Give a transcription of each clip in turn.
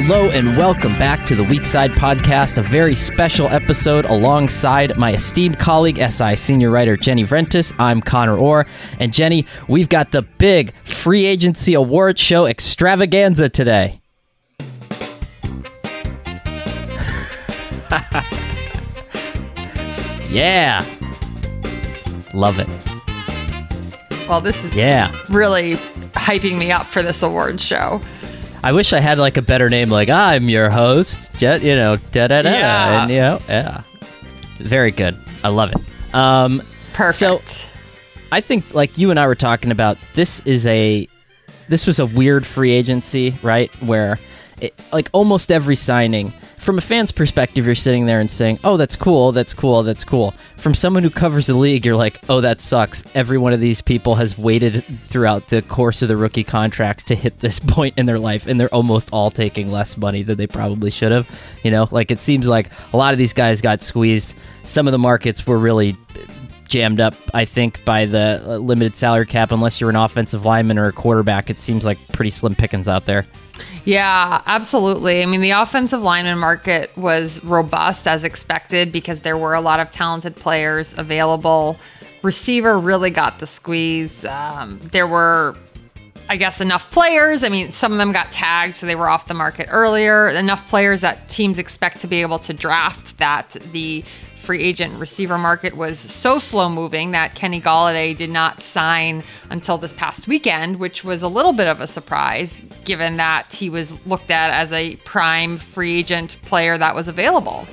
Hello and welcome back to the Weak-Side Podcast, a very special episode alongside my esteemed colleague, SI senior writer Jenny Vrentas. I'm Conor Orr. And Jenny, we've got the big free agency award show extravaganza today. yeah. Love it. Well, this is Yeah. really hyping me up for this awards show. I wish I had like a better name, like I'm your host, Jet, you know, da da da, Yeah. and you know, yeah, very good. I love it. Um, Perfect. So- I think like you and I were talking about, this is a, this was a weird free agency, right? Where, it, like almost every signing, from a fan's perspective, you're sitting there and saying, "Oh, that's cool, that's cool, that's cool." From someone who covers the league, you're like, "Oh, that sucks." Every one of these people has waited throughout the course of the rookie contracts to hit this point in their life, and they're almost all taking less money than they probably should have. You know, like it seems like a lot of these guys got squeezed. Some of the markets were really jammed up, I think, by the uh, limited salary cap. Unless you're an offensive lineman or a quarterback, it seems like pretty slim pickings out there. Yeah, absolutely. I mean, the offensive lineman market was robust as expected because there were a lot of talented players available. Receiver really got the squeeze. Um, there were, I guess, enough players. I mean, some of them got tagged, so they were off the market earlier. Enough players that teams expect to be able to draft that the free agent receiver market was so slow moving that Kenny Golladay did not sign until this past weekend, which was a little bit of a surprise given that he was looked at as a prime free agent player that was available.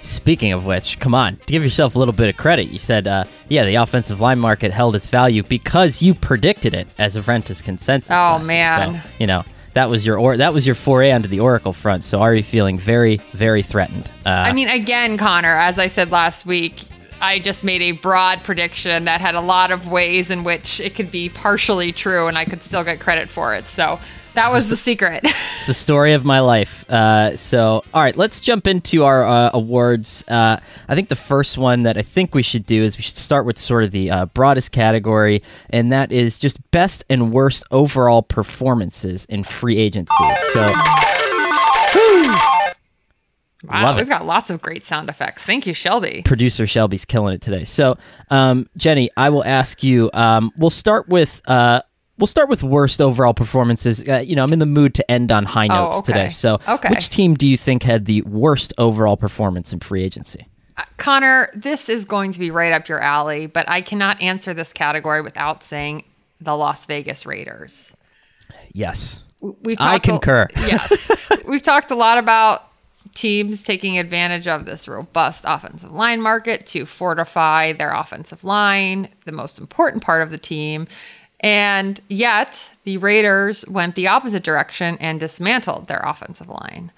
Speaking of which, come on, give yourself a little bit of credit. You said, uh, yeah, the offensive line market held its value because you predicted it as a Vrentas consensus. Oh, week. man. So, you know that was your or that was your foray onto the Orracle front. So you feeling very, very threatened? Uh, I mean, again, Conor, as I said last week, I just made a broad prediction that had a lot of ways in which it could be partially true and I could still get credit for it. So that was the secret. It's the story of my life. Uh, so, all right, let's jump into our uh, awards. Uh, I think the first one that I think we should do is we should start with sort of the uh, broadest category, and that is just best and worst overall performances in free agency. So, wow, we've got lots of great sound effects. Thank you, Shelby. producer Shelby's killing it today. So, um, Jenny, I will ask you. Um, we'll start with. We'll start with worst overall performances. Uh, you know, I'm in the mood to end on high Oh, notes okay. today. So, Okay. which team do you think had the worst overall performance in free agency? Uh, Connor, this is going to be right up your alley, but I cannot answer this category without saying the Las Vegas Raiders. Yes. We- We've I talked a- concur. yes. We've talked a lot about teams taking advantage of this robust offensive line market to fortify their offensive line, the most important part of the team. And yet, the Raiders went the opposite direction and dismantled their offensive line.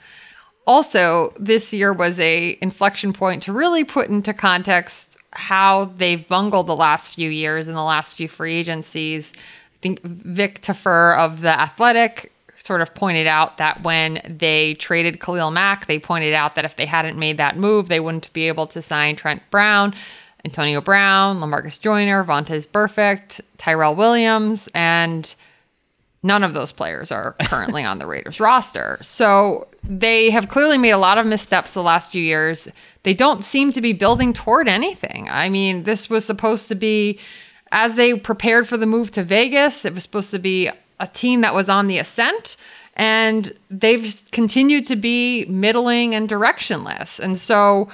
Also, this year was a inflection point to really put into context how they've bungled the last few years and the last few free agencies. I think Vic Tafur of the Athletic sort of pointed out that when they traded Khalil Mack, they pointed out that if they hadn't made that move, they wouldn't be able to sign Trent Brown, Antonio Brown, Lamarcus Joyner, Vontaze Burfict, Tyrell Williams, and none of those players are currently on the Raiders roster. So they have clearly made a lot of missteps the last few years. They don't seem to be building toward anything. I mean, this was supposed to be, as they prepared for the move to Vegas, it was supposed to be a team that was on the ascent. And they've continued to be middling and directionless. And so,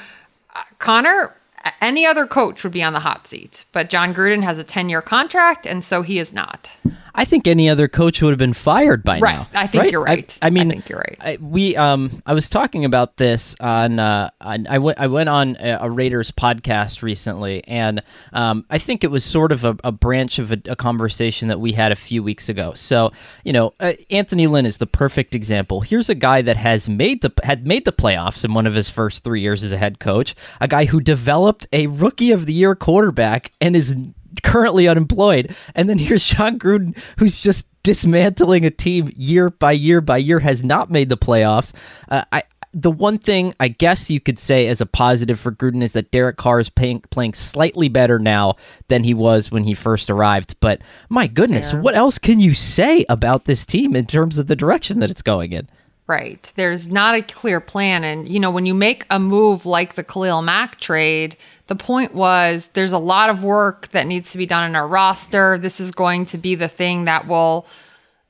uh, Conor, any other coach would be on the hot seat, but Jon Gruden has a 10 year contract, and so he is not. I think any other coach would have been fired by now. Right. now. I think you're right. I, I mean, I think you're right. I, we um, I was talking about this on. Uh, on I went. I went on a, a Raiders podcast recently, and um, I think it was sort of a, a branch of a, a conversation that we had a few weeks ago. So you know, uh, Anthony Lynn is the perfect example. Here's a guy that has made the had made the playoffs in one of his first three years as a head coach. A guy who developed a rookie of the year quarterback and is currently unemployed. And then here's Sean Gruden, who's just dismantling a team year by year by year, has not made the playoffs. Uh, I. The one thing I guess you could say as a positive for Gruden is that Derek Carr is playing, playing slightly better now than he was when he first arrived. But my goodness, fair. what else can you say about this team in terms of the direction that it's going in? Right. There's not a clear plan. And, you know, when you make a move like the Khalil Mack trade, the point was there's a lot of work that needs to be done in our roster. This is going to be the thing that will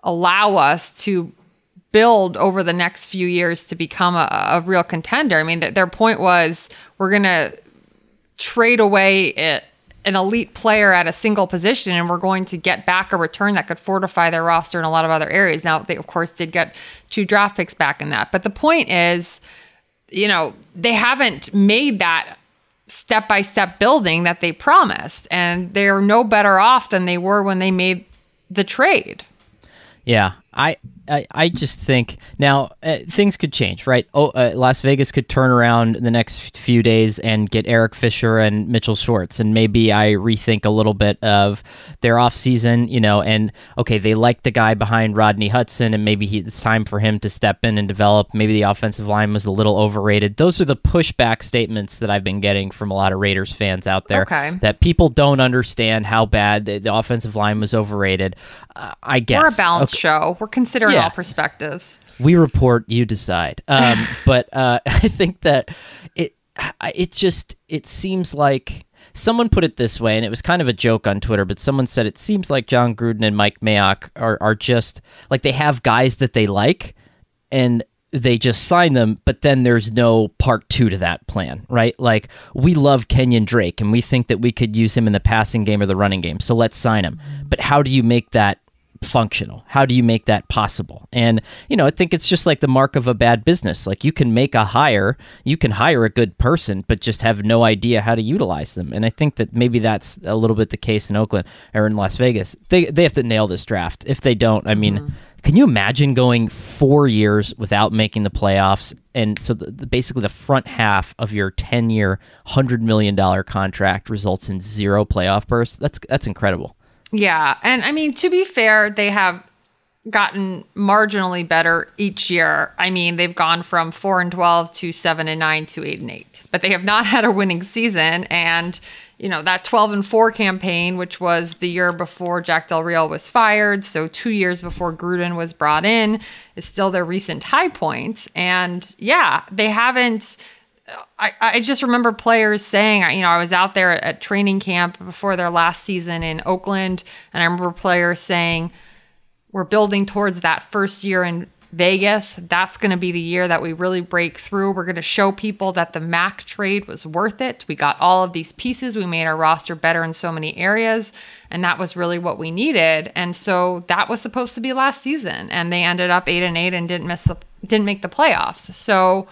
allow us to build over the next few years to become a, a real contender. I mean, th- their point was we're going to trade away it, an elite player at a single position and we're going to get back a return that could fortify their roster in a lot of other areas. Now, they, of course, did get two draft picks back in that. But the point is, you know, they haven't made that step by step building that they promised. And they're no better off than they were when they made the trade. Yeah, I, I, I just think now uh, things could change, right? Oh, uh, Las Vegas could turn around in the next few days and get Eric Fisher and Mitchell Schwartz, and maybe I rethink a little bit of their off season, you know. And okay, they like the guy behind Rodney Hudson, and maybe he, it's time for him to step in and develop. Maybe the offensive line was a little overrated. Those are the pushback statements that I've been getting from a lot of Raiders fans out there. Okay. That people don't understand how bad the, the offensive line was overrated. Uh, I guess We're a balanced Okay. show. We're considering Yeah. all perspectives. we report you decide um, but uh, i think that it it just it seems like someone put it this way and it was kind of a joke on twitter but someone said it seems like jon gruden and mike mayock are, are just like they have guys that they like and they just sign them, but then there's no part two to that plan, right? Like we love Kenyon Drake and we think that we could use him in the passing game or the running game, so let's sign him. But how do you make that functional? How do you make that possible? And, you know, I think it's just like the mark of a bad business. Like you can make a hire, you can hire a good person, but just have no idea how to utilize them. And I think that maybe that's a little bit the case in Oakland or in Las Vegas. They they have to nail this draft. If they don't, I mean, mm-hmm. can you imagine going 4 years without making the playoffs? And so the, the, basically the front half of your 10-year, 100 million dollar contract results in zero playoff bursts. That's that's incredible. Yeah. And I mean, to be fair, they have gotten marginally better each year. I mean, they've gone from 4 and 12 to 7 and 9 to 8 and 8. But they have not had a winning season and you know, that 12 and 4 campaign, which was the year before Jack Del Rio was fired, so 2 years before Gruden was brought in, is still their recent high points. And yeah, they haven't I, I just remember players saying, you know, I was out there at training camp before their last season in Oakland, and I remember players saying, we're building towards that first year in Vegas. That's going to be the year that we really break through. We're going to show people that the Mack trade was worth it. We got all of these pieces. We made our roster better in so many areas, and that was really what we needed. And so that was supposed to be last season, and they ended up eight and eight and didn't miss the didn't make the playoffs. So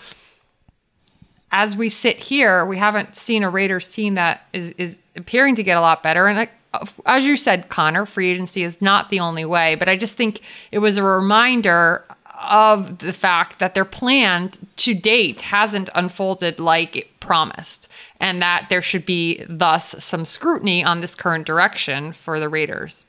as we sit here, we haven't seen a Raiders team that is is appearing to get a lot better. And uh, as you said, Conor, free agency is not the only way. But I just think it was a reminder of the fact that their plan to date hasn't unfolded like it promised, and that there should be thus some scrutiny on this current direction for the Raiders.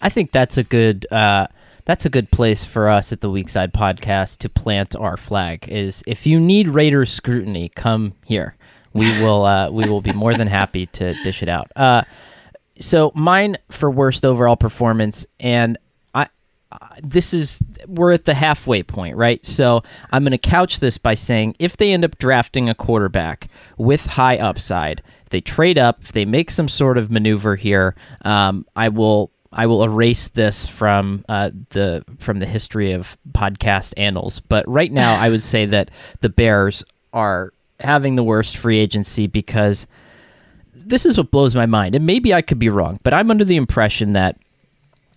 I think that's a good uh, that's a good place for us at the Weak-Side Podcast to plant our flag. Is if you need Raiders scrutiny, come here. We will uh, we will be more than happy to dish it out. Uh, so mine for worst overall performance, and I uh, this is we're at the halfway point, right? So I'm going to couch this by saying if they end up drafting a quarterback with high upside, if they trade up, if they make some sort of maneuver here, um, I will I will erase this from uh, the from the history of podcast annals. But right now, I would say that the Bears are having the worst free agency because this is what blows my mind. And maybe I could be wrong, but I'm under the impression that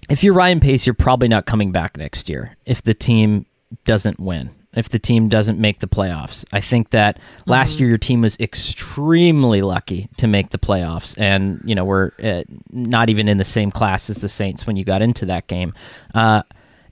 if you're Ryan Pace, you're probably not coming back next year if the team doesn't win. If the team doesn't make the playoffs, I think that last year your team was extremely lucky to make the playoffs, and you know we're uh, not even in the same class as the Saints when you got into that game. Uh,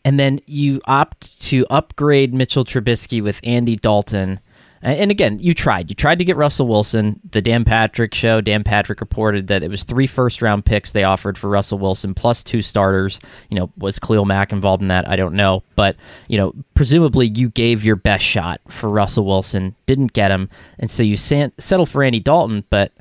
and then you opt to upgrade Mitchell Trubisky with Andy Dalton. And again, you tried. You tried to get Russell Wilson. The Dan Patrick show, Dan Patrick reported that it was three first round picks they offered for Russell Wilson plus two starters. You know, was Khalil Mack involved in that? I don't know. But, you know, presumably you gave your best shot for Russell Wilson, didn't get him. And so you san- settle for Andy Dalton. But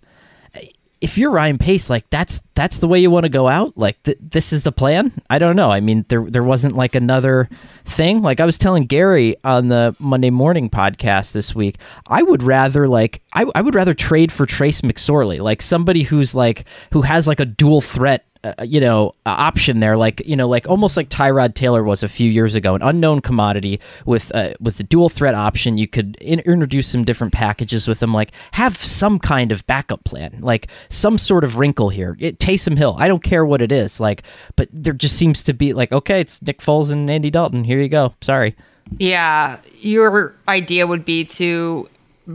if you're Ryan Pace, like that's that's the way you want to go out. Like th- this is the plan. I don't know. I mean, there there wasn't like another thing. Like I was telling Gary on the Monday morning podcast this week, I would rather like I, I would rather trade for Trace McSorley, like somebody who's like who has like a dual threat uh, you know option there like you know like almost like Tyrod Taylor was a few years ago an unknown commodity with uh, with the dual threat option. You could in- introduce some different packages with them like have some kind of backup plan like some sort of wrinkle here. It, Taysom Hill I don't care what it is like but there just seems to be like okay it's Nick Foles and Andy Dalton. Here you go. Sorry. Yeah your idea would be to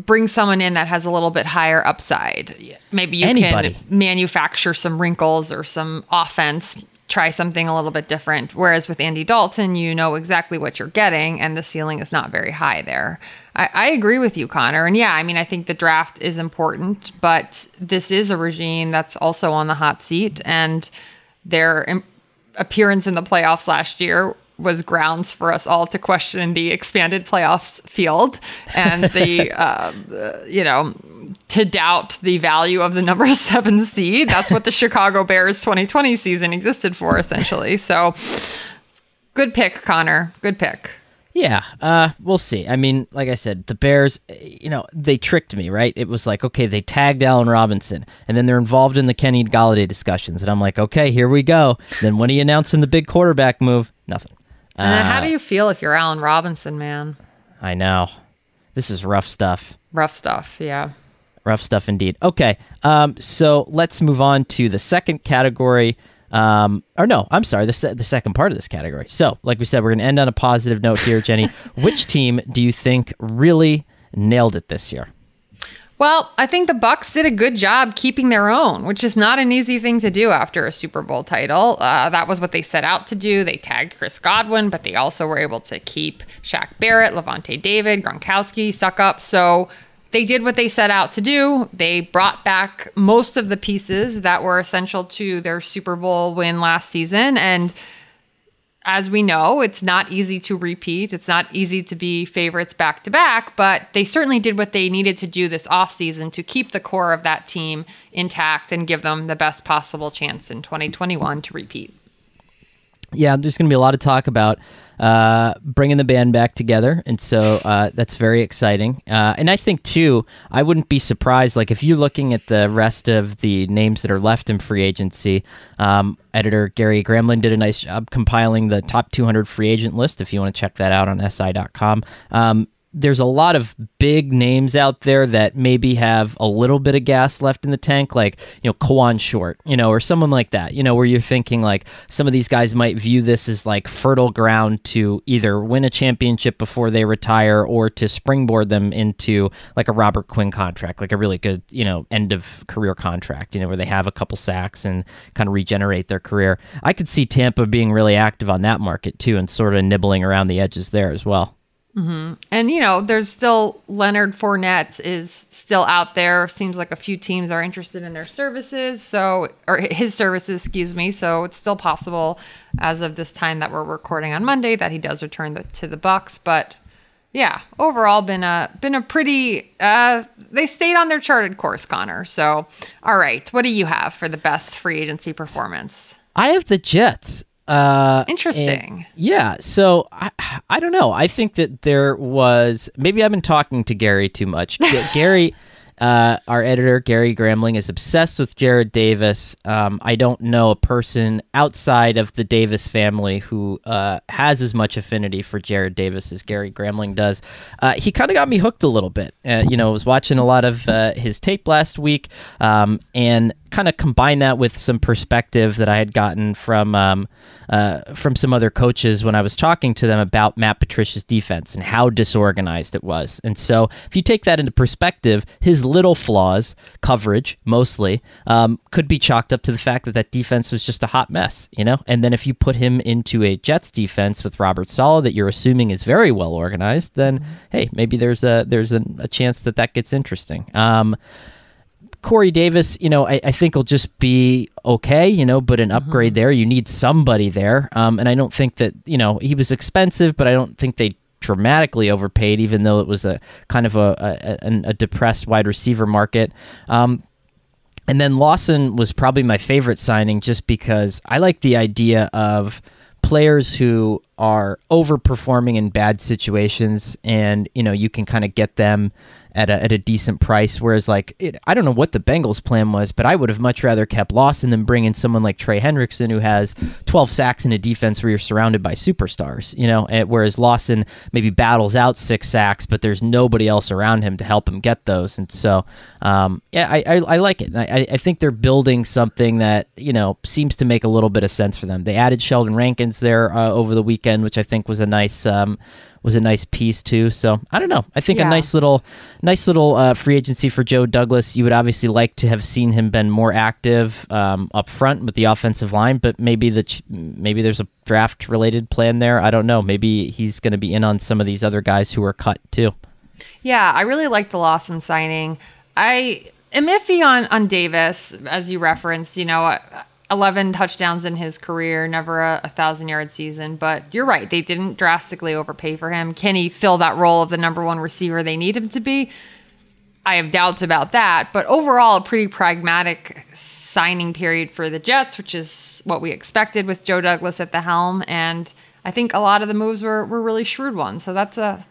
bring someone in that has a little bit higher upside. Maybe you Anybody. can manufacture some wrinkles or some offense, try something a little bit different. Whereas with Andy Dalton, you know exactly what you're getting, and the ceiling is not very high there. I, I agree with you, Conor. And yeah, I mean, I think the draft is important, but this is a regime that's also on the hot seat, and their appearance in the playoffs last year was grounds for us all to question the expanded playoffs field and the uh, you know to doubt the value of the number seven seed. That's what the Chicago Bears 2020 season existed for, essentially. So, good pick, Conor. Good pick. Yeah, uh, we'll see. I mean, like I said, the Bears, you know, they tricked me, right? It was like, okay, they tagged Allen Robinson, and then they're involved in the Kenny Golladay discussions, and I'm like, okay, here we go. Then when he announcing the big quarterback move, nothing. And then how do you feel if you're Allen Robinson, man? I know. This is rough stuff. Rough stuff, yeah. Rough stuff indeed. Okay, um, so let's move on to the second category. Um, or no, I'm sorry, the, se- the second part of this category. So, like we said, we're going to end on a positive note here, Jenny. Which team do you think really nailed it this year? Well, I think the Bucs did a good job keeping their own, which is not an easy thing to do after a Super Bowl title. Uh, that was what they set out to do. They tagged Chris Godwin, but they also were able to keep Shaq Barrett, Lavonte David, Gronkowski, Succop. So they did what they set out to do. They brought back most of the pieces that were essential to their Super Bowl win last season, and as we know, it's not easy to repeat. It's not easy to be favorites back to back, but they certainly did what they needed to do this offseason to keep the core of that team intact and give them the best possible chance in 2021 to repeat. Yeah, there's going to be a lot of talk about uh, bringing the band back together, and so uh, that's very exciting. Uh, and I think too, I wouldn't be surprised. Like if you're looking at the rest of the names that are left in free agency, um, editor Gary Gramling did a nice job compiling the top 200 free agent list. If you want to check that out on SI.com. Um, there's a lot of big names out there that maybe have a little bit of gas left in the tank, like, you know, Kawann Short, you know, or someone like that, you know, where you're thinking like some of these guys might view this as like fertile ground to either win a championship before they retire or to springboard them into like a Robert Quinn contract, like a really good, you know, end of career contract, you know, where they have a couple sacks and kind of regenerate their career. I could see Tampa being really active on that market too and sort of nibbling around the edges there as well. And you know, there's still Leonard Fournette is still out there. Seems like a few teams are interested in their services, so or his services, excuse me. So it's still possible as of this time that we're recording on Monday that he does return the, to the Bucs. But yeah, overall been a been a pretty. Uh, they stayed on their charted course, Conor. So all right, what do you have for the best free agency performance? I have the Jets. Uh, Interesting. yeah. So I, I don't know. I think that there was maybe I've been talking to Gary too much. Gary, uh, our editor Gary Gramling is obsessed with Jarrad Davis. Um, I don't know a person outside of the Davis family who uh, has as much affinity for Jarrad Davis as Gary Gramling does. Uh, he kind of got me hooked a little bit. Uh, you know, I was watching a lot of uh, his tape last week, um, and kind of combine that with some perspective that I had gotten from um, uh, from some other coaches when I was talking to them about Matt Patricia's defense and how disorganized it was. And so, if you take that into perspective, his little flaws, coverage mostly, um, could be chalked up to the fact that that defense was just a hot mess, you know. And then if you put him into a Jets defense with Robert Saleh that you're assuming is very well organized, then hey, maybe there's a there's a, a chance that that gets interesting. Um, Corey Davis, you know, I, I think will just be okay, you know, but an upgrade there. You need somebody there. Um, and I don't think that, you know, he was expensive, but I don't think they dramatically overpaid, even though it was a kind of a, a, a, a depressed wide receiver market. Um, And then Lawson was probably my favorite signing just because I like the idea of players who are overperforming in bad situations and you know you can kind of get them at a, at a decent price. Whereas, like, it, I don't know what the Bengals' plan was, but I would have much rather kept Lawson than bring in someone like Trey Hendrickson, who has 12 sacks in a defense where you're surrounded by superstars, you know, and, whereas Lawson maybe battles out six sacks, but there's nobody else around him to help him get those. And so, um, yeah, I, I, I, like it. I, I think they're building something that, you know, seems to make a little bit of sense for them. They added Sheldon Rankins there uh, over the weekend, which I think was a nice. Um, was a nice piece too. So I don't know. I think yeah. a nice little, nice little uh, free agency for Joe Douglas. You would obviously like to have seen him been more active um, up front with the offensive line, but maybe the ch- maybe there's a draft related plan there. I don't know. Maybe he's going to be in on some of these other guys who are cut too. Yeah, I really like the Lawson signing. I am iffy on on Davis, as you referenced. You know, 11 touchdowns in his career, never a, a, thousand yard season. But you're right, they didn't drastically overpay for him. Can he fill that role of the number one receiver they need him to be? I have doubts about that. But overall, a pretty pragmatic signing period for the Jets, which is what we expected with Joe Douglas at the helm. And I think a lot of the moves were, were really shrewd ones. So that's a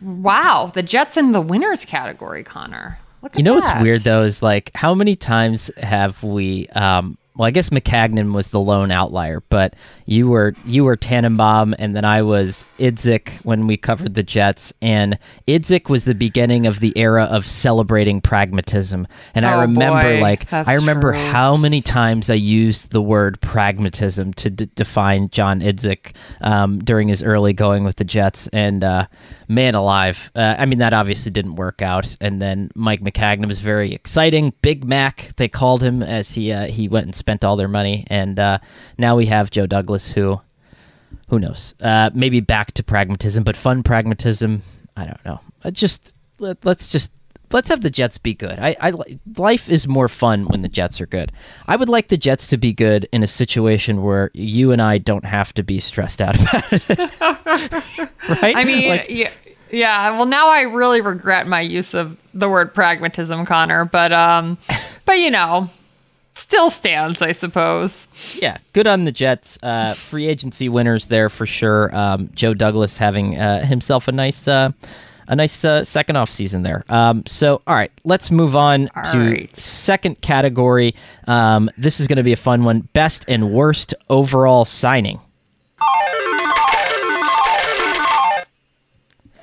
wow. The Jets in the winners category, Conor. you know that. what's weird though is like how many times have we um well, I guess Maccagnan was the lone outlier, but you were you were Tannenbaum, and then I was Idzik when we covered the Jets, and Idzik was the beginning of the era of celebrating pragmatism. And oh, I remember, boy, like, I remember true. how many times I used the word pragmatism to d- define John Idzik um, during his early going with the Jets, and uh, man alive, uh, I mean that obviously didn't work out. And then Mike Maccagnan was very exciting, Big Mac they called him as he uh, he went and spent spent all their money, and uh, now we have Joe Douglas, who, who knows, uh, maybe back to pragmatism, but fun pragmatism. I don't know. Uh, just let, us just let's have the Jets be good. I, I life is more fun when the Jets are good. I would like the Jets to be good in a situation where you and I don't have to be stressed out about it. right? I mean, like, yeah, yeah. Well, now I really regret my use of the word pragmatism, Conor. But um, but you know, still stands, I suppose. Yeah, good on the Jets. Uh, free agency winners there for sure. Um, Joe Douglas having uh, himself a nice. Uh, a nice uh, second off season there. Um, so, all right, let's move on all to right. second category. Um, this is going to be a fun one: best and worst overall signing.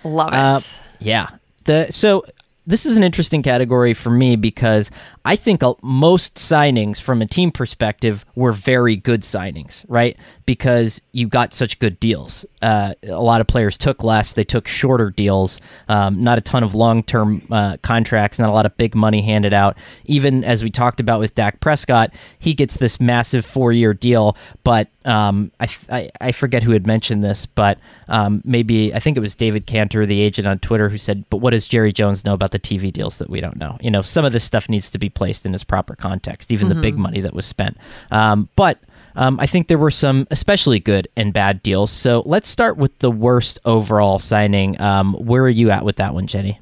Love it. Uh, yeah. The so this is an interesting category for me because I think most signings from a team perspective were very good signings, right? Because you got such good deals. Uh, a lot of players took less, they took shorter deals, um, not a ton of long term uh, contracts, not a lot of big money handed out. Even as we talked about with Dak Prescott, he gets this massive four year deal, but um, I, I, I, forget who had mentioned this, but um, maybe I think it was David Canter, the agent on Twitter, who said, But what does Jerry Jones know about the TV deals that we don't know? You know, some of this stuff needs to be placed in its proper context, even mm-hmm. the big mm-hmm. money that was spent. Um, but um, I think there were some especially good and bad deals. So let's start with the worst overall signing. Um, where are you at with that one, Jenny?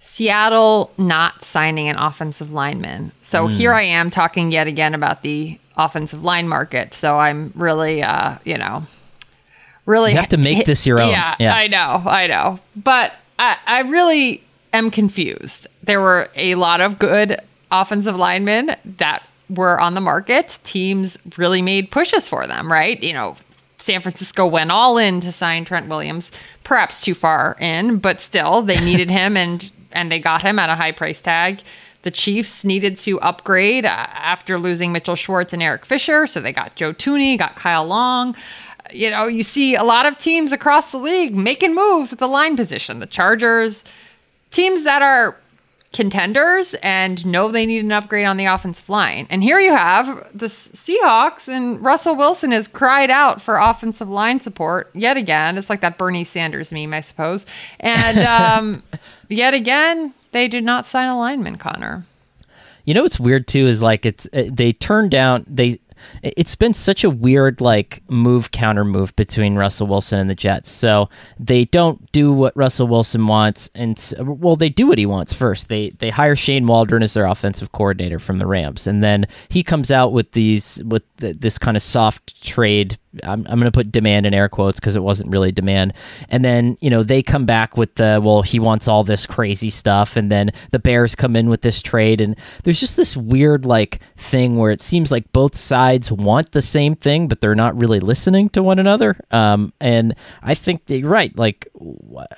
Seattle not signing an offensive lineman. So mm. here I am talking yet again about the offensive line market. So I'm really, uh, you know, really you have to make hit, this your own. Yeah, yeah, I know, I know, but I, I really am confused. There were a lot of good offensive linemen that were on the market. Teams really made pushes for them, right? You know, San Francisco went all in to sign Trent Williams, perhaps too far in, but still they needed him and and they got him at a high price tag. The Chiefs needed to upgrade uh, after losing Mitchell Schwartz and Eric Fisher, so they got Joe Thuney, got Kyle Long. You know, you see a lot of teams across the league making moves at the line position. The Chargers, teams that are contenders and know they need an upgrade on the offensive line. And here you have the Seahawks, and Russell Wilson has cried out for offensive line support yet again. It's like that Bernie Sanders meme, I suppose. And um, yet again, they did not sign a lineman, Connor. You know what's weird too is like it's uh, they turned down they it's been such a weird like move counter move between Russell Wilson and the Jets. So they don't do what Russell Wilson wants, and well, they do what he wants first. They they hire Shane Waldron as their offensive coordinator from the Rams, and then he comes out with these with the, this kind of soft trade I'm, I'm going to put demand in air quotes because it wasn't really demand. And then, you know, they come back with the, well, he wants all this crazy stuff. And then the Bears come in with this trade. And there's just this weird, like, thing where it seems like both sides want the same thing, but they're not really listening to one another. Um, and I think that you're right. Like,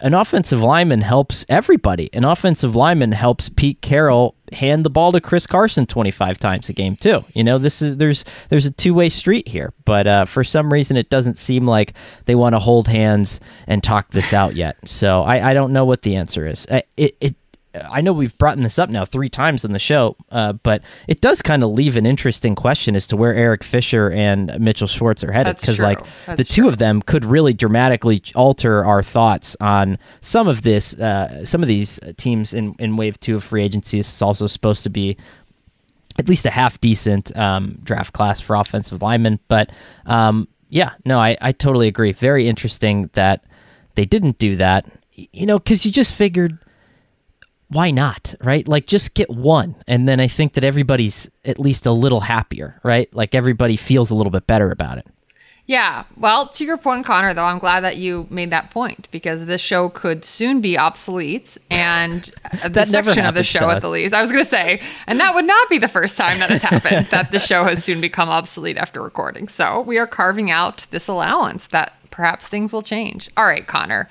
an offensive lineman helps everybody. An offensive lineman helps Pete Carroll hand the ball to Chris Carson 25 times a game too. You know, this is there's there's a two-way street here, but uh, for some reason it doesn't seem like they want to hold hands and talk this out yet. So I, I don't know what the answer is. Uh, it, it I know we've brought this up now three times on the show, uh, but it does kind of leave an interesting question as to where Eric Fisher and Mitchell Schwartz are headed. Because, like, That's the two of them could really dramatically alter our thoughts on some of this. Uh, some of these teams in, in Wave Two of free agency This is also supposed to be at least a half decent um, draft class for offensive linemen. But um, yeah, no, I, I totally agree. Very interesting that they didn't do that. You know, because you just figured why not right? Like just get one and then i think that everybody's at least a little happier right? Like everybody feels a little bit better about it. Yeah. Well to your point conor though i'm glad that you made that point because this show could soon be obsolete and the section of the show at the least. I was going to say and that would not be the first time that has happened that the show has soon become obsolete after recording. So we are carving out this allowance that perhaps things will change. All right conor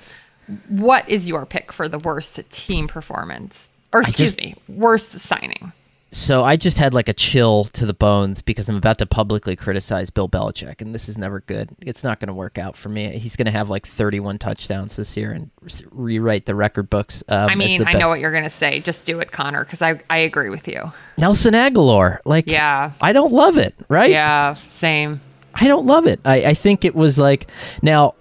what is your pick for the worst team performance? Or excuse just, me, worst signing? So I just had like a chill to the bones because I'm about to publicly criticize Bill Belichick, and this is never good. It's not going to work out for me. He's going to have like 31 touchdowns this year and rewrite the record books. Um, I mean, I know what you're going to say. Just do it, Conor, because I I agree with you. Nelson Agholor, like, yeah, I don't love it, right? Yeah, same. I don't love it. I, I think it was like now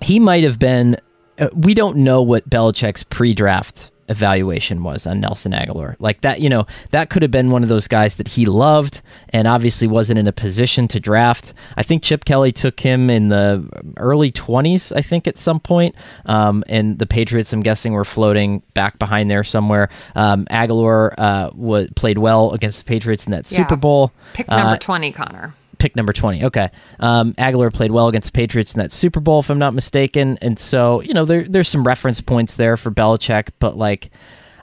he might have been. Uh, we don't know what Belichick's pre-draft evaluation was on Nelson Agholor. Like that, you know, that could have been one of those guys that he loved and obviously wasn't in a position to draft. I think Chip Kelly took him in the early 20s, I think, at some point. Um, and the Patriots, I'm guessing, were floating back behind there somewhere. Um, Agholor uh, was, played well against the Patriots in that yeah. Super Bowl. Pick number uh, 20, Conor pick number 20. Okay. Um, Agholor played well against the Patriots in that Super Bowl, if I'm not mistaken. And so, you know, there, there's some reference points there for Belichick, but like,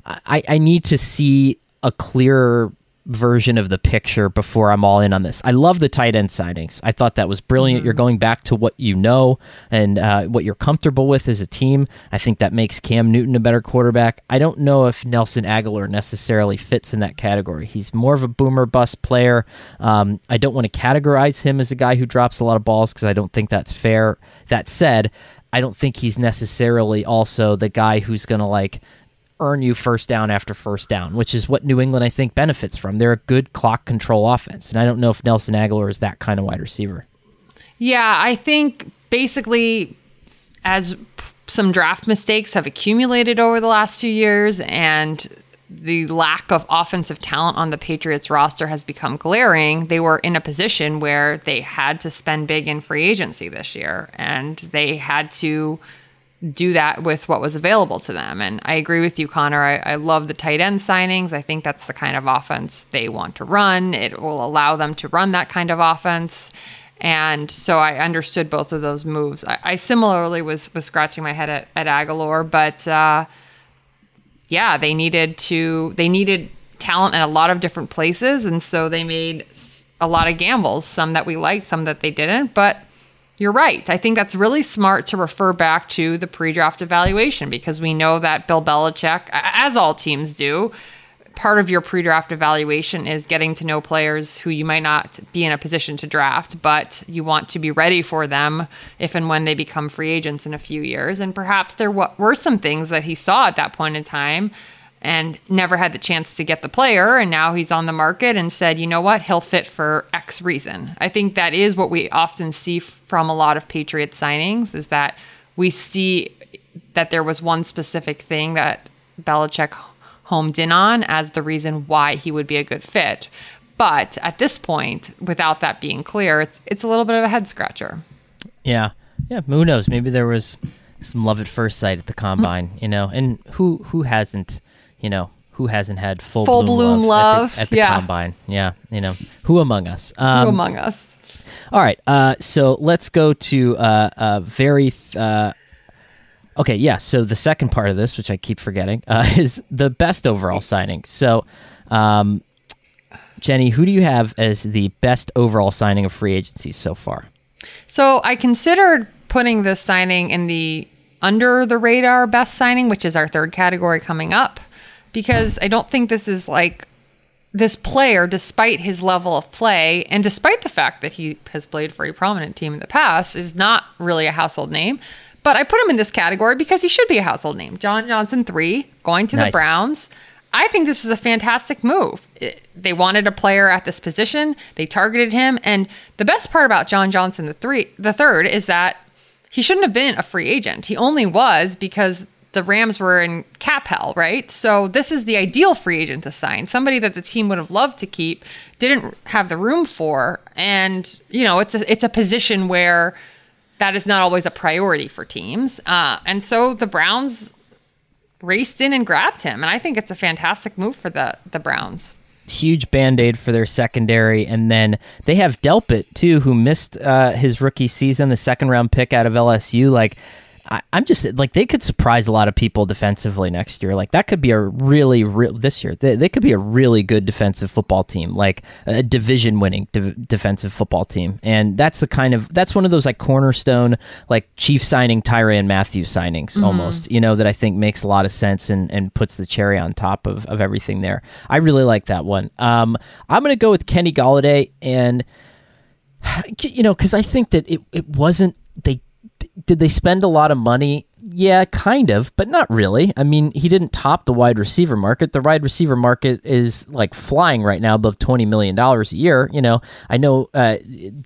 I, I need to see a clearer version of the picture before I'm all in on this. I love the tight end signings. I thought that was brilliant. Mm-hmm. You're going back to what you know and uh, what you're comfortable with as a team. I think that makes Cam Newton a better quarterback. I don't know if Nelson Agholor necessarily fits in that category. He's more of a boomer bust player. Um, I don't want to categorize him as a guy who drops a lot of balls because I don't think that's fair. That said, I don't think he's necessarily also the guy who's going to like earn you first down after first down, which is what New England I think benefits from. They're a good clock control offense, and I don't know if Nelson Agholor is that kind of wide receiver. Yeah, I think basically as some draft mistakes have accumulated over the last few years and the lack of offensive talent on the Patriots roster has become glaring. They were in a position where they had to spend big in free agency this year and they had to do that with what was available to them. And I agree with you, Conor. I, I, love the tight end signings. I think that's the kind of offense they want to run. It will allow them to run that kind of offense. And so I understood both of those moves. I, I similarly was was scratching my head at, at Agholor, but uh, yeah, they needed to they needed talent in a lot of different places, and so they made a lot of gambles. Some that we liked, some that they didn't, but you're right. I think that's really smart to refer back to the pre draft evaluation because we know that Bill Belichick, as all teams do, part of your pre draft evaluation is getting to know players who you might not be in a position to draft, but you want to be ready for them if and when they become free agents in a few years. And perhaps there were some things that he saw at that point in time and never had the chance to get the player and now he's on the market and said you know what he'll fit for x reason i think that is what we often see from a lot of patriot signings is that we see that there was one specific thing that Belichick homed in on as the reason why he would be a good fit But at this point, without that being clear, it's it's a little bit of a head scratcher. Yeah, yeah. Who knows? Maybe there was some love at first sight at the combine, you know. And who who hasn't, you know, who hasn't had full, Full bloom, bloom love, love, at the, at the yeah. combine? Yeah, you know, who among us? Um, Who among us? All right. Uh, so let's go to uh, a very. Th- uh, okay. Yeah. So the second part of this, which I keep forgetting, uh, is the best overall signing. So, um, Jenny, who do you have as the best overall signing of free agency so far? So I considered putting this signing in the under the radar best signing, which is our third category coming up, because I don't think this is like this player, despite his level of play and despite the fact that he has played for a prominent team in the past, is not really a household name. But I put him in this category because he should be a household name. John Johnson, three, going to Nice. the Browns. I think this is a fantastic move. It- they wanted a player at this position. They targeted him, and the best part about John Johnson, the three, the third, is that he shouldn't have been a free agent. He only was because the Rams were in cap hell, right? So this is the ideal free agent to sign. Somebody that the team would have loved to keep, didn't have the room for, and you know, it's a, it's a position where that is not always a priority for teams. Uh, and so the Browns raced in and grabbed him, and I think it's a fantastic move for the the Browns. Huge band aid for their secondary. And then they have Delpit, too, who missed uh, his rookie season, the second round pick out of LSU. Like, I, I'm just like, they could surprise a lot of people defensively next year. Like, that could be a really, real this year, they, they could be a really good defensive football team, like a division winning de- defensive football team. And that's the kind of, that's one of those like cornerstone, like chief signing Tyrann Mathieu signings almost, you know, that I think makes a lot of sense and, and puts the cherry on top of, of everything there. I really like that one. Um, I'm going to go with Kenny Golladay and, you know, because I think that it, it wasn't they did they spend a lot of money? Yeah, kind of, but not really. I mean, he didn't top the wide receiver market. The wide receiver market is like flying right now, above twenty million dollars a year. You know, I know uh,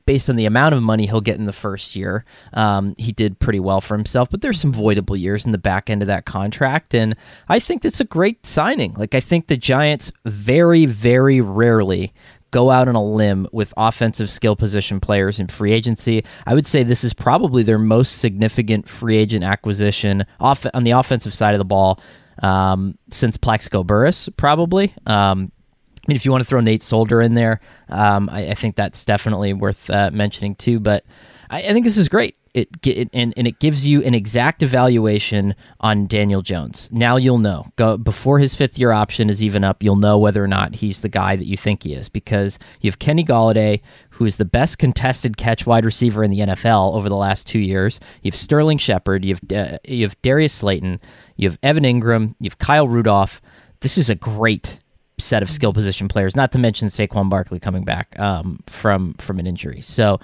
based on the amount of money he'll get in the first year, um, he did pretty well for himself. But there's some voidable years in the back end of that contract, and I think that's a great signing. Like, I think the Giants very, very rarely go out on a limb with offensive skill position players in free agency. I would say this is probably their most significant free agent acquisition off on the offensive side of the ball um, since Plaxico Burress, probably. Um, I mean, if you want to throw Nate Solder in there, um, I, I think that's definitely worth uh, mentioning too. But I, I think this is great. It, and, and it gives you an exact evaluation on Daniel Jones. Now you'll know. Go before his fifth year option is even up. You'll know whether or not he's the guy that you think he is because you have Kenny Golladay, who is the best contested catch wide receiver in the NFL over the last two years. You have Sterling Shepard. You have uh, you have Darius Slayton. You have Evan Engram. You have Kyle Rudolph. This is a great set of skill position players. Not to mention Saquon Barkley coming back um, from from an injury. So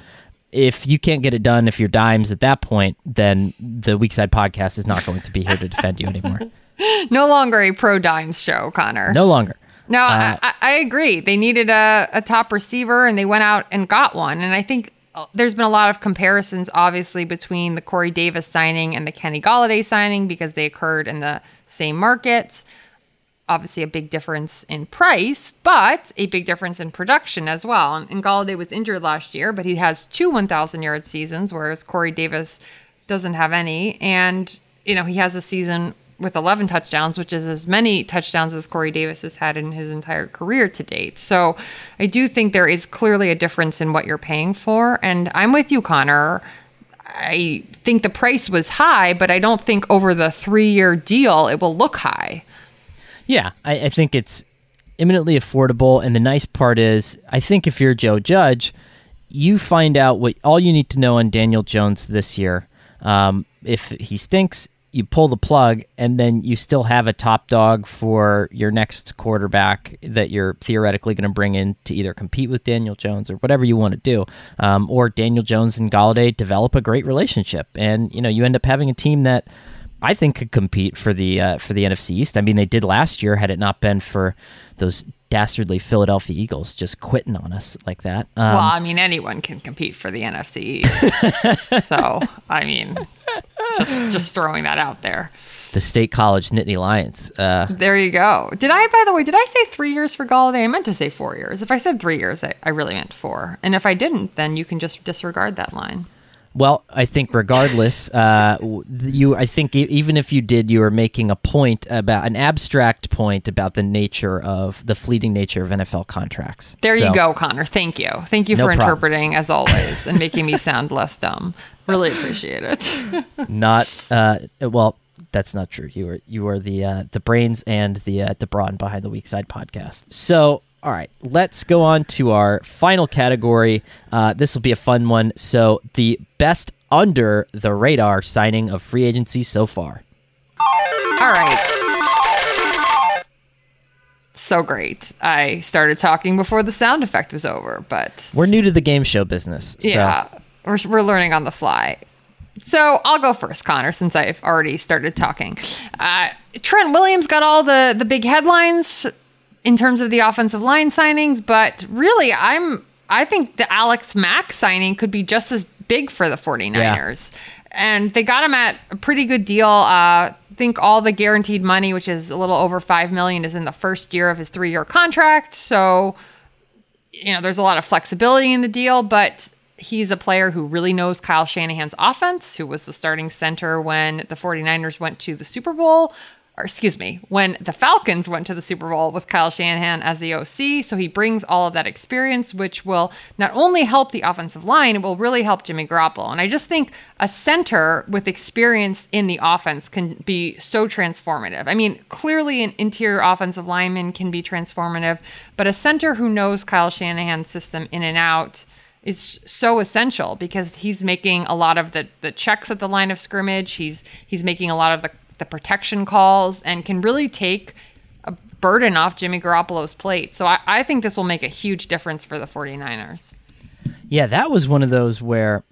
if you can't get it done, if you're dimes at that point, then the Weak Side Podcast is not going to be here to defend you anymore. No longer a pro dimes show, Conor. No longer. No, Uh, I, I agree. They needed a, a top receiver and they went out and got one. And I think uh, there's been a lot of comparisons, obviously, between the Corey Davis signing and the Kenny Golladay signing because they occurred in the same market. Obviously, a big difference in price, but a big difference in production as well. And, Golladay was injured last year, but he has two 1,000 yard seasons, whereas Corey Davis doesn't have any. And, you know, he has a season with 11 touchdowns, which is as many touchdowns as Corey Davis has had in his entire career to date. So I do think there is clearly a difference in what you're paying for. And I'm with you, Conor. I think the price was high, but I don't think over the three year deal it will look high. Yeah, I, I think it's imminently affordable. And the nice part is, I think if you're Joe Judge, you find out what all you need to know on Daniel Jones this year. Um, if he stinks, you pull the plug, and then you still have a top dog for your next quarterback that you're theoretically going to bring in to either compete with Daniel Jones or whatever you want to do. Um, or Daniel Jones and Golladay develop a great relationship, and you know you end up having a team that. I think could compete for the uh, for the NFC East. I mean, they did last year. Had it not been for those dastardly Philadelphia Eagles just quitting on us like that. Um, well, I mean, anyone can compete for the NFC East. so, I mean, just just throwing that out there. The State College Nittany Lions. Uh, There you go. Did I, by the way, did I say three years for Golladay? I meant to say four years. If I said three years, I, I really meant four. And if I didn't, then you can just disregard that line. Well, I think regardless, uh, you. I think even if you did, you were making a point about an abstract point about the nature of the fleeting nature of NFL contracts. There So- you go, Conor. Thank you. Thank you No for problem. interpreting as always and making me sound less dumb. Really appreciate it. Not uh, well. That's not true. You were you were the uh, the brains and the uh, the brawn behind the Weak Side podcast. So. All right, let's go on to our final category. Uh, this will be a fun one. So, the best under the radar signing of free agency so far. All right. So great. I started talking before the sound effect was over, but We're new to the game show business. So. yeah, we're, we're learning on the fly. So I'll go first, Conor, since I've already started talking. Uh, Trent Williams got all the the big headlines in terms of the offensive line signings, but really, I'm I think the Alex Mack signing could be just as big for the 49ers. And they got him at a pretty good deal. Uh, I think all the guaranteed money, which is a little over five million, is in the first year of his three-year contract. So you know, there's a lot of flexibility in the deal, but he's a player who really knows Kyle Shanahan's offense, who was the starting center when the 49ers went to the Super Bowl. Or excuse me, when the Falcons went to the Super Bowl with Kyle Shanahan as the OC. So he brings all of that experience, which will not only help the offensive line, it will really help Jimmy Garoppolo. And I just think a center with experience in the offense can be so transformative. I mean, clearly an interior offensive lineman can be transformative, but a center who knows Kyle Shanahan's system in and out is so essential because he's making a lot of the the checks at the line of scrimmage. He's he's making a lot of the the protection calls and can really take a burden off Jimmy Garoppolo's plate. So I, I think this will make a huge difference for the 49ers. Yeah, that was one of those where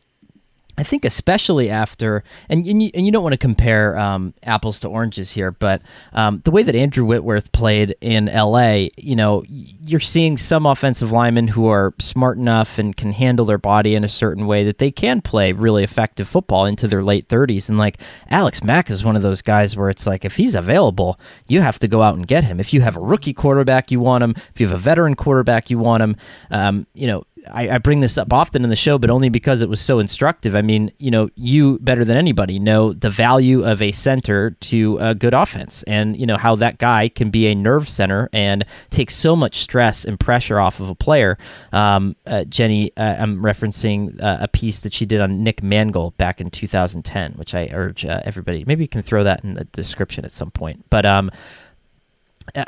I think, especially after, and and you, and you don't want to compare um, apples to oranges here, but um, the way that Andrew Whitworth played in L.A., you know, you're seeing some offensive linemen who are smart enough and can handle their body in a certain way that they can play really effective football into their late 30s. And like Alex Mack is one of those guys where it's like if he's available, you have to go out and get him. If you have a rookie quarterback, you want him. If you have a veteran quarterback, you want him. Um, you know, I, I bring this up often in the show, but only because it was so instructive. I mean, you know, you better than anybody know the value of a center to a good offense, and you know how that guy can be a nerve center and take so much stress and pressure off of a player. Um, uh, Jenny, uh, I'm referencing uh, a piece that she did on Nick Mangold back in 2010, which I urge uh, everybody. Maybe you can throw that in the description at some point, but um.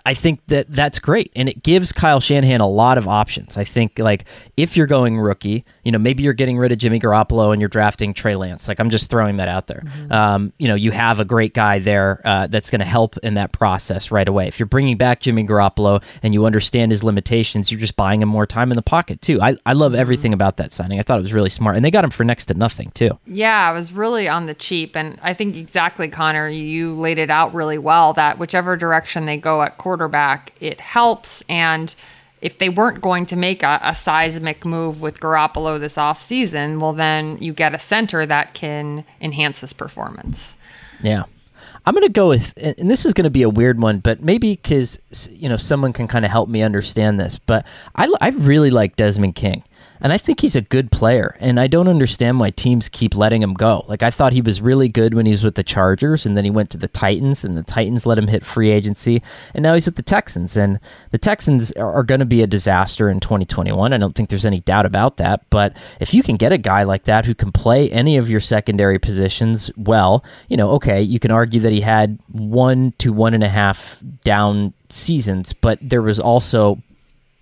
I think that that's great, and it gives Kyle Shanahan a lot of options. I think like if you're going rookie, you know maybe you're getting rid of Jimmy Garoppolo and you're drafting Trey Lance. Like I'm just throwing that out there. Um, you know you have a great guy there uh, that's going to help in that process right away. If you're bringing back Jimmy Garoppolo and you understand his limitations, you're just buying him more time in the pocket too. I I love everything about that signing. I thought it was really smart, and they got him for next to nothing too. Yeah, it was really on the cheap. And I think exactly, Conor, you laid it out really well that whichever direction they go at quarterback, it helps. And if they weren't going to make a, a seismic move with Garoppolo this offseason, well, then you get a center that can enhance his performance. Yeah. I'm going to go with, and this is going to be a weird one, but maybe because, you know, someone can kind of help me understand this. But I, I really like Desmond King. And I think he's a good player. And I don't understand why teams keep letting him go. Like, I thought he was really good when he was with the Chargers, and then he went to the Titans, and the Titans let him hit free agency. And now he's with the Texans. And the Texans are, are going to be a disaster in 2021. I don't think there's any doubt about that. But if you can get a guy like that who can play any of your secondary positions well, you know, okay, you can argue that he had one to one and a half down seasons, but there was also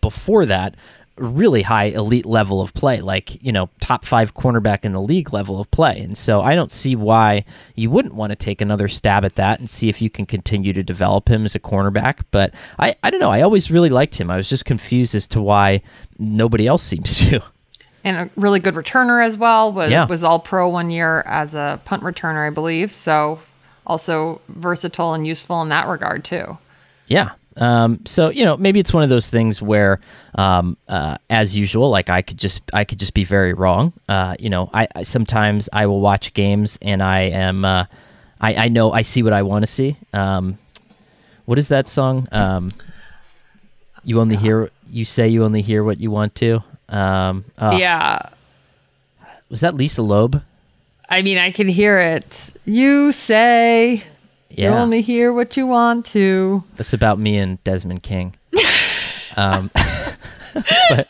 before that really high elite level of play like you know top five cornerback in the league level of play and so i don't see why you wouldn't want to take another stab at that and see if you can continue to develop him as a cornerback but i i don't know i always really liked him i was just confused as to why nobody else seems to And a really good returner as well. Was Yeah. was all pro one year as a punt returner, I believe. So also versatile and useful in that regard too. Yeah. Um, so you know, maybe it's one of those things where, um, uh, as usual, like I could just I could just be very wrong. Uh, you know, I, I sometimes I will watch games and I am uh, I I know I see what I want to see. Um, what is that song? Um, you only hear you say you only hear what you want to. Um, oh, Yeah. was that Lisa Loeb? I mean, I can hear it. You say you only hear what you want to. That's about me and Desmond King. um, but,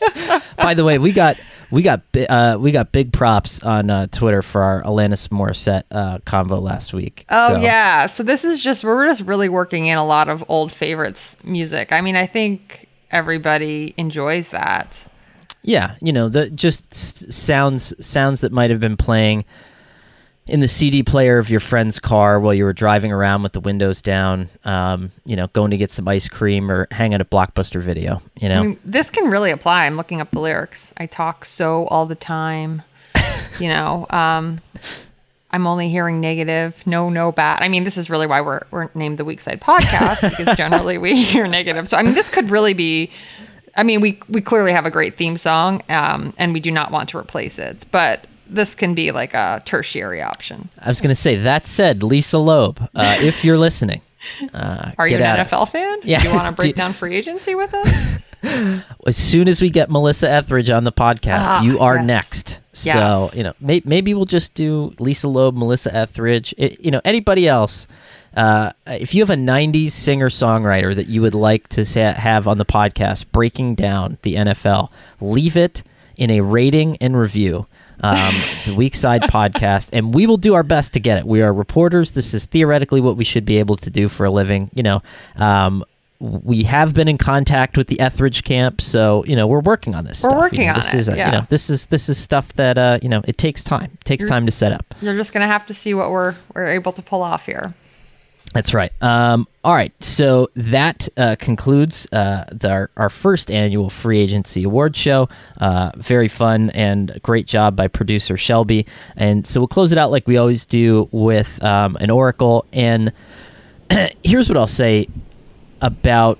by the way, we got we got uh, we got big props on uh, Twitter for our Alanis Morissette uh, combo last week. Oh So, yeah. So this is just we're just really working in a lot of old favorites music. I mean, I think everybody enjoys that. yeah. You know the just sounds sounds that might have been playing in the CD player of your friend's car while you were driving around with the windows down. Um, you know, going to get some ice cream or hang out at Blockbuster Video. You know. I mean, this can really apply. I'm looking up the lyrics. I talk so all the time. you know, um, I'm only hearing negative. No, no bad. I mean, this is really why we're we're named the Weak Side Podcast because generally we hear negative. So I mean, this could really be. I mean, we we clearly have a great theme song, um, and we do not want to replace it. But this can be like a tertiary option. I was going to say that said, Lisa Loeb, uh, if you're listening, uh, Are you an NFL us. fan? Yeah. Do you want to break down free agency with us? As soon as we get Melissa Etheridge on the podcast, Ah, you are yes. next. So Yes. you know, may- maybe we'll just do Lisa Loeb, Melissa Etheridge. It, you know, anybody else. Uh, if you have a '90s singer-songwriter that you would like to say, have on the podcast breaking down the NFL, leave it in a rating and review. Um, the Weak Side podcast, and we will do our best to get it. We are reporters. This is theoretically what we should be able to do for a living. You know, um, we have been in contact with the Etheridge camp, so you know we're working on this. We're stuff. You working know, on this it, Is a, yeah. You know, this is this is stuff that uh, you know it takes time. It takes time to set up. You're just gonna have to see what we're we're able to pull off here. That's right. Um, all right. So that uh, concludes uh, the, our, our first annual free agency award show. Uh, very fun and great job by producer Shelby. And so we'll close it out like we always do with um, an oracle. And here's what I'll say about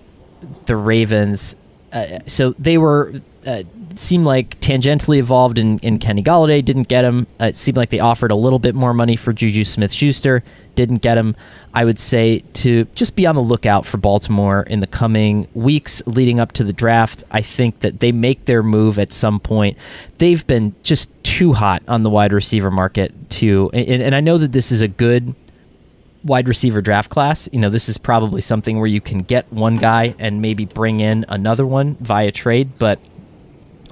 the Ravens. Uh, so they were uh, seemed like tangentially involved in, in Kenny Golladay. Didn't get him. Uh, it seemed like they offered a little bit more money for Juju Smith-Schuster. Didn't get him. I would say to just be on the lookout for Baltimore in the coming weeks leading up to the draft. I think that they make their move at some point. They've been just too hot on the wide receiver market to, and, and I know that this is a good wide receiver draft class, you know, this is probably something where you can get one guy and maybe bring in another one via trade, but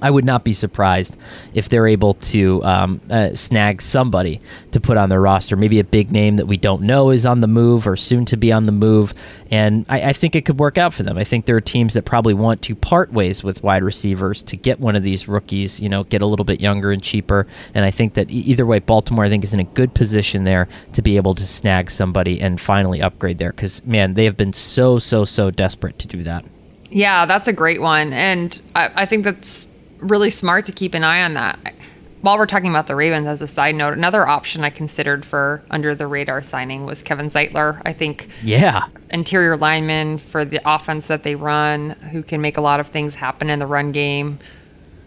I would not be surprised if they're able to um, uh, snag somebody to put on their roster. Maybe a big name that we don't know is on the move or soon to be on the move. And I, I think it could work out for them. I think there are teams that probably want to part ways with wide receivers to get one of these rookies, you know, get a little bit younger and cheaper. And I think that either way, Baltimore, I think, is in a good position there to be able to snag somebody and finally upgrade there. Because, man, they have been so, so, so desperate to do that. Yeah, that's a great one, and I, I think that's really smart to keep an eye on that. While we're talking about the Ravens, as a side note, another option I considered for under the radar signing was Kevin Zeitler. I think Yeah. interior lineman for the offense that they run, who can make a lot of things happen in the run game.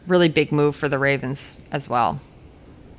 Really big move for the Ravens as well.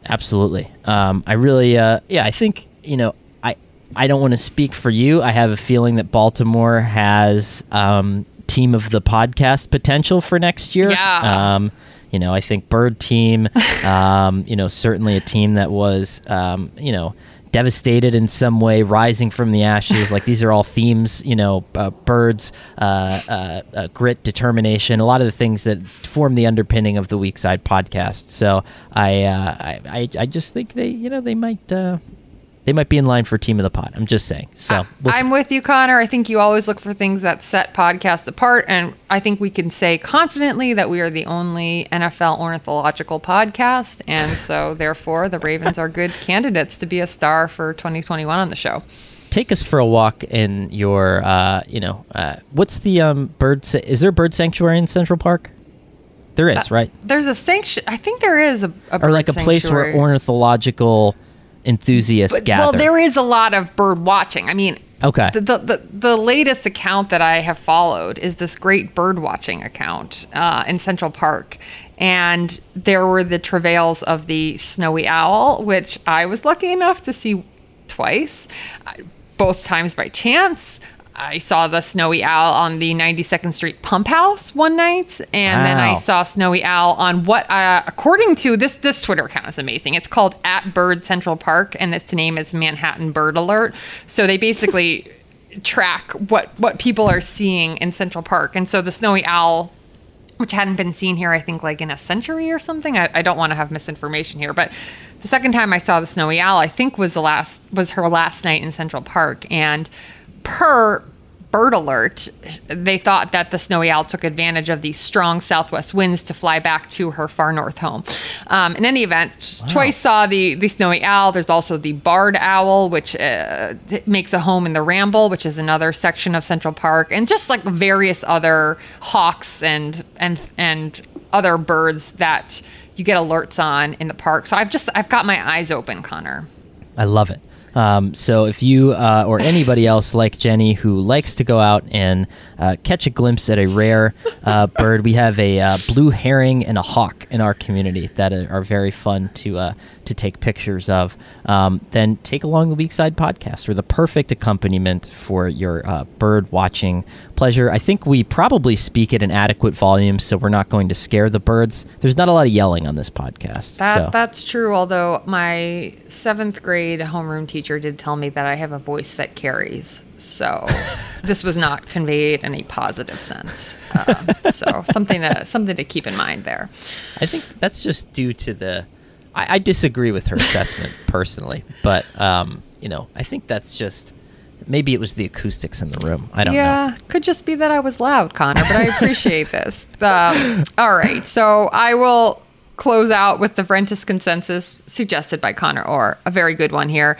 Absolutely. Um, I really, uh, yeah, I think you know, I I don't want to speak for you. I have a feeling that Baltimore has um, team of the podcast potential for next year. Yeah. Um, you know, I think Bird team. um, you know, certainly a team that was, um, you know. Devastated in some way, rising from the ashes. Like these are all themes, you know, uh, birds, uh, uh, uh, grit, determination. A lot of the things that form the underpinning of the Weak Side podcast. So I, uh, I, I, I just think they, you know, they might, uh, they might be in line for team of the pod. I'm just saying. So we'll. I'm with you, Conor. I think you always look for things that set podcasts apart. And I think we can say confidently that we are the only NFL ornithological podcast. And so, therefore, the Ravens are good candidates to be a star for 2021 on the show. take us for a walk in your, uh, you know, uh, what's the um, bird? Sa- is there a bird sanctuary in Central Park? There is, right? There's a sanction. I think there is a, a Or like a place where ornithological enthusiasts But- gather. Well, there is a lot of bird watching. I mean, Okay. The, the, the, the latest account that I have followed is this great bird watching account uh, in Central Park. And there were the travails of the snowy owl, which I was lucky enough to see twice, uh, both times by chance. I saw the snowy owl on the 92nd Street Pump House one night, and then I saw snowy owl on what, uh, according to this this Twitter account is amazing. It's called at Bird Central Park, and its name is Manhattan Bird Alert. So they basically track what what people are seeing in Central Park, and so the snowy owl which hadn't been seen here, I think, like in a century or something. I, I don't want to have misinformation here, but the second time I saw the snowy owl, I think was the last was her last night in Central Park, and per bird alert, they thought that the snowy owl took advantage of these strong southwest winds to fly back to her far north home. Um, in any event, twice saw the the snowy owl. There's also the barred owl, which uh, makes a home in the Ramble, which is another section of Central Park, and just like various other hawks and and and other birds that you get alerts on in the park. So I've just I've got my eyes open, Conor. I love it. Um, so if you uh, or anybody else like Jenny who likes to go out and uh, catch a glimpse at a rare uh, bird, we have a uh, blue herring and a hawk in our community that are, very fun to uh, to take pictures of. Um, then take along the Weak-Side podcast. We're the perfect accompaniment for your uh, bird watching pleasure. I think we probably speak at an adequate volume, so we're not going to scare the birds. There's not a lot of yelling on this podcast. That so. that's true. Although my seventh grade homeroom teacher did tell me that I have a voice that carries, so this was not conveyed in a positive sense. Um, so something to something to keep in mind there. I think that's just due to the. I, I disagree with her assessment personally, but um, you know, I think that's just maybe it was the acoustics in the room. I don't know. yeah, could just be that I was loud, Conor, but I appreciate this. Um, all right, so I will close out with the Vrentas consensus suggested by Conor Orr, a very good one here.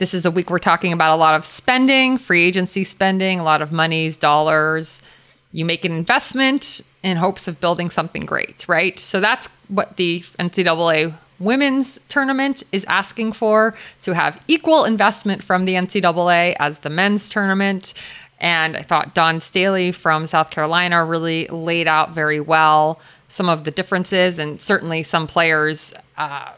This is a week we're talking about a lot of spending, free agency spending, a lot of monies, dollars. You make an investment in hopes of building something great, right? So that's what the NCAA women's tournament is asking for to have equal investment from the NCAA as the men's tournament. And I thought Dawn Staley from South Carolina really laid out very well some of the differences, and certainly some players. Uh,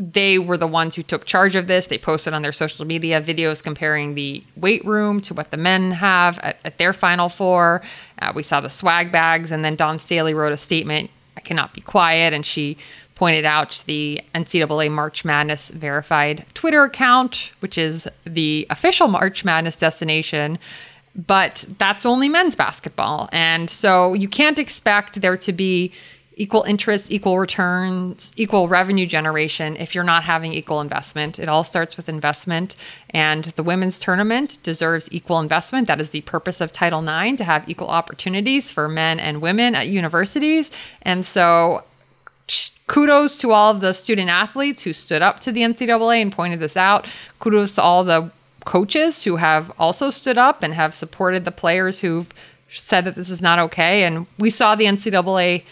they were the ones who took charge of this. They posted on their social media videos comparing the weight room to what the men have at, at their Final Four. Uh, we saw the swag bags, and then Dawn Staley wrote a statement I cannot be quiet. And she pointed out the NCAA March Madness verified Twitter account, which is the official March Madness destination. But that's only men's basketball. And so you can't expect there to be equal interest, equal returns, equal revenue generation if you're not having equal investment. It all starts with investment. And the women's tournament deserves equal investment. That is the purpose of Title IX to have equal opportunities for men and women at universities. And so kudos to all of the student athletes who stood up to the NCAA and pointed this out. Kudos to all the coaches who have also stood up and have supported the players who've said that this is not okay. And we saw the NCAA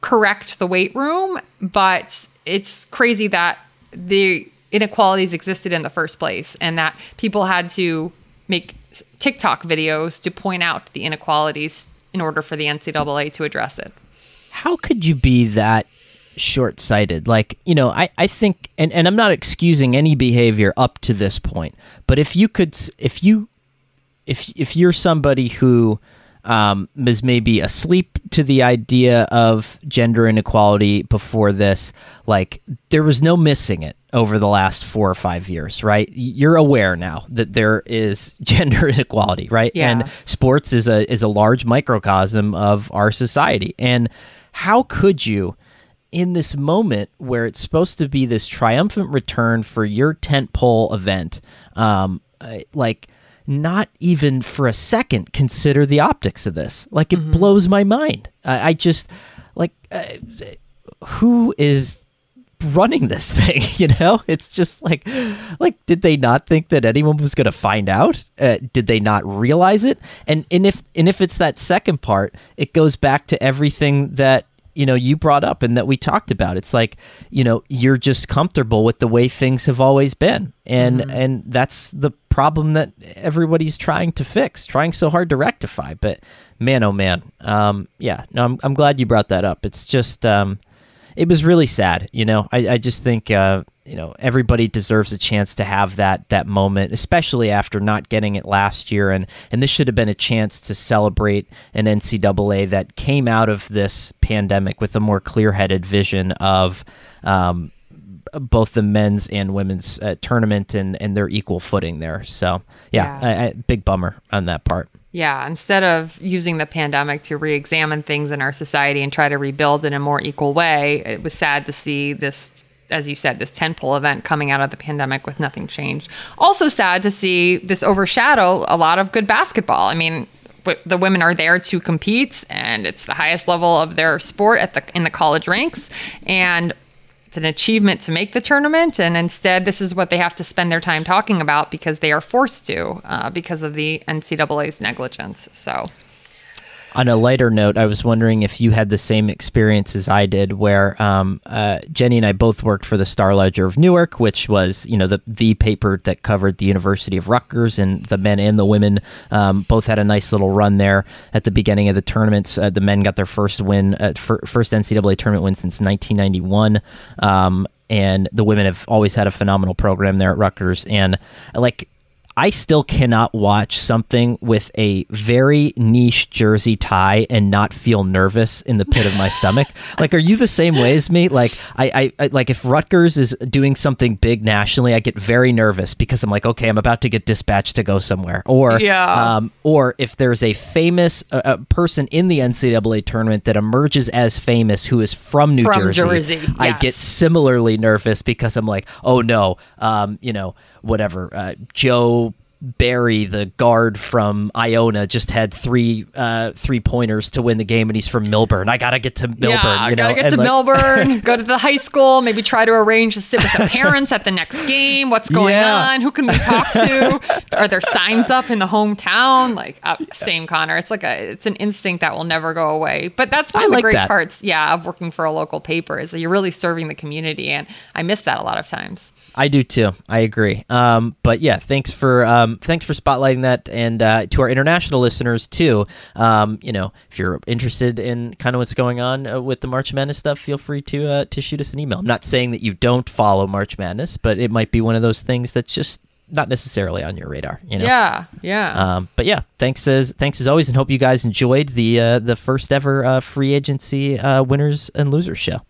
correct the weight room, but it's crazy that the inequalities existed in the first place and that people had to make TikTok videos to point out the inequalities in order for the NCAA to address it. How could you be that short sighted? Like, you know, I, I think, and, and I'm not excusing any behavior up to this point, but if you could, if you, if, if you're somebody who, um, was maybe asleep to the idea of gender inequality before this. Like there was no missing it over the last four or five years, right? You're aware now that there is gender inequality, right? Yeah. And sports is a is a large microcosm of our society. And how could you? in this moment where it's supposed to be this triumphant return for your tentpole event, um, like not even for a second consider the optics of this. Like it blows my mind. I, I just like uh, who is running this thing you know it's just like like did they not think that anyone was going to find out uh, did they not realize it and and if and if it's that second part it goes back to everything that you know you brought up and that we talked about. It's like you know you're just comfortable with the way things have always been. And mm-hmm. and that's the problem that everybody's trying to fix trying so hard to rectify. But man oh man um, yeah no I'm, I'm glad you brought that up. It's just um, it was really sad you know? I, I just think uh, you know everybody deserves a chance to have that that moment especially after not getting it last year. And and this should have been a chance to celebrate an NCAA that came out of this pandemic with a more clear-headed vision of um, both the men's and women's uh, tournament and and their equal footing there. So yeah, yeah. I, I, big bummer on that part. Yeah, instead of using the pandemic to re examine things in our society and try to rebuild in a more equal way, it was sad to see this as you said, this tentpole event coming out of the pandemic with nothing changed. Also sad to see this overshadow a lot of good basketball. I mean, the women are there to compete, and it's the highest level of their sport at the in the college ranks, and it's an achievement to make the tournament. And instead, this is what they have to spend their time talking about because they are forced to uh, because of the NCAA's negligence. So on a lighter note, I was wondering if you had the same experience as I did, where um, uh, Jenny and I both worked for the Star Ledger of Newark, which was you know the the paper that covered the University of Rutgers, and the men and the women um, both had a nice little run there at the beginning of the tournaments. Uh, the men got their first win, uh, first NCAA tournament win since 1991. Um, and the women have always had a phenomenal program there at Rutgers. And like I still cannot watch something with a very niche jersey tie and not feel nervous in the pit of my stomach. Like, are you the same way as me? Like, I, I, I, like if Rutgers is doing something big nationally, I get very nervous because I'm like, okay, I'm about to get dispatched to go somewhere. Or, yeah. um, or if there's a famous uh, uh person in the NCAA tournament that emerges as famous who is from New from Jersey, Jersey yes. I get similarly nervous because I'm like, oh no, um, you know, whatever, uh, Joe Barry, the guard from Iona, just had three uh, three pointers to win the game, and he's from Millburn. I gotta get to Millburn. Yeah, you know? gotta get and to like, Millburn. go to the high school. Maybe try to arrange to sit with the parents at the next game. What's going yeah. on? Who can we talk to? Are there signs up in the hometown? Like uh, same Conor. It's like a it's an instinct that will never go away. But that's one I of the like great that. parts, yeah, of working for a local paper is that you're really serving the community, and I miss that a lot of times. I do too. I agree. Um, but yeah, thanks for um, thanks for spotlighting that, and uh, to our international listeners too. Um, you know, if you're interested in kind of what's going on uh, with the March Madness stuff, feel free to uh, to shoot us an email. I'm not saying that you don't follow March Madness, but it might be one of those things that's just not necessarily on your radar. You know. Yeah. Yeah. Um, but yeah, thanks as thanks as always, and hope you guys enjoyed the uh, the first ever uh, free agency uh, winners and losers show.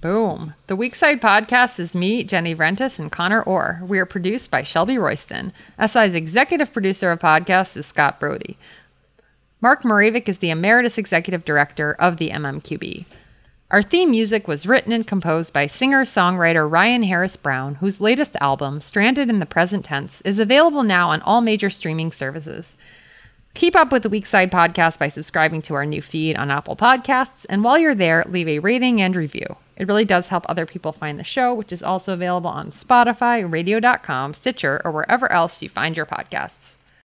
Boom. The Weak-Side podcast is me, Jenny Vrentas, and Conor Orr. We are produced by Shelby Royston. SI's executive producer of podcasts is Scott Brody. Mark Mravic is the emeritus executive director of the MMQB. Our theme music was written and composed by singer songwriter Ryan Harris Brown, whose latest album, Stranded in the Present Tense, is available now on all major streaming services. Keep up with the Weak-Side podcast by subscribing to our new feed on Apple Podcasts, and while you're there, leave a rating and review. It really does help other people find the show, which is also available on Spotify, radio.com, Stitcher, or wherever else you find your podcasts.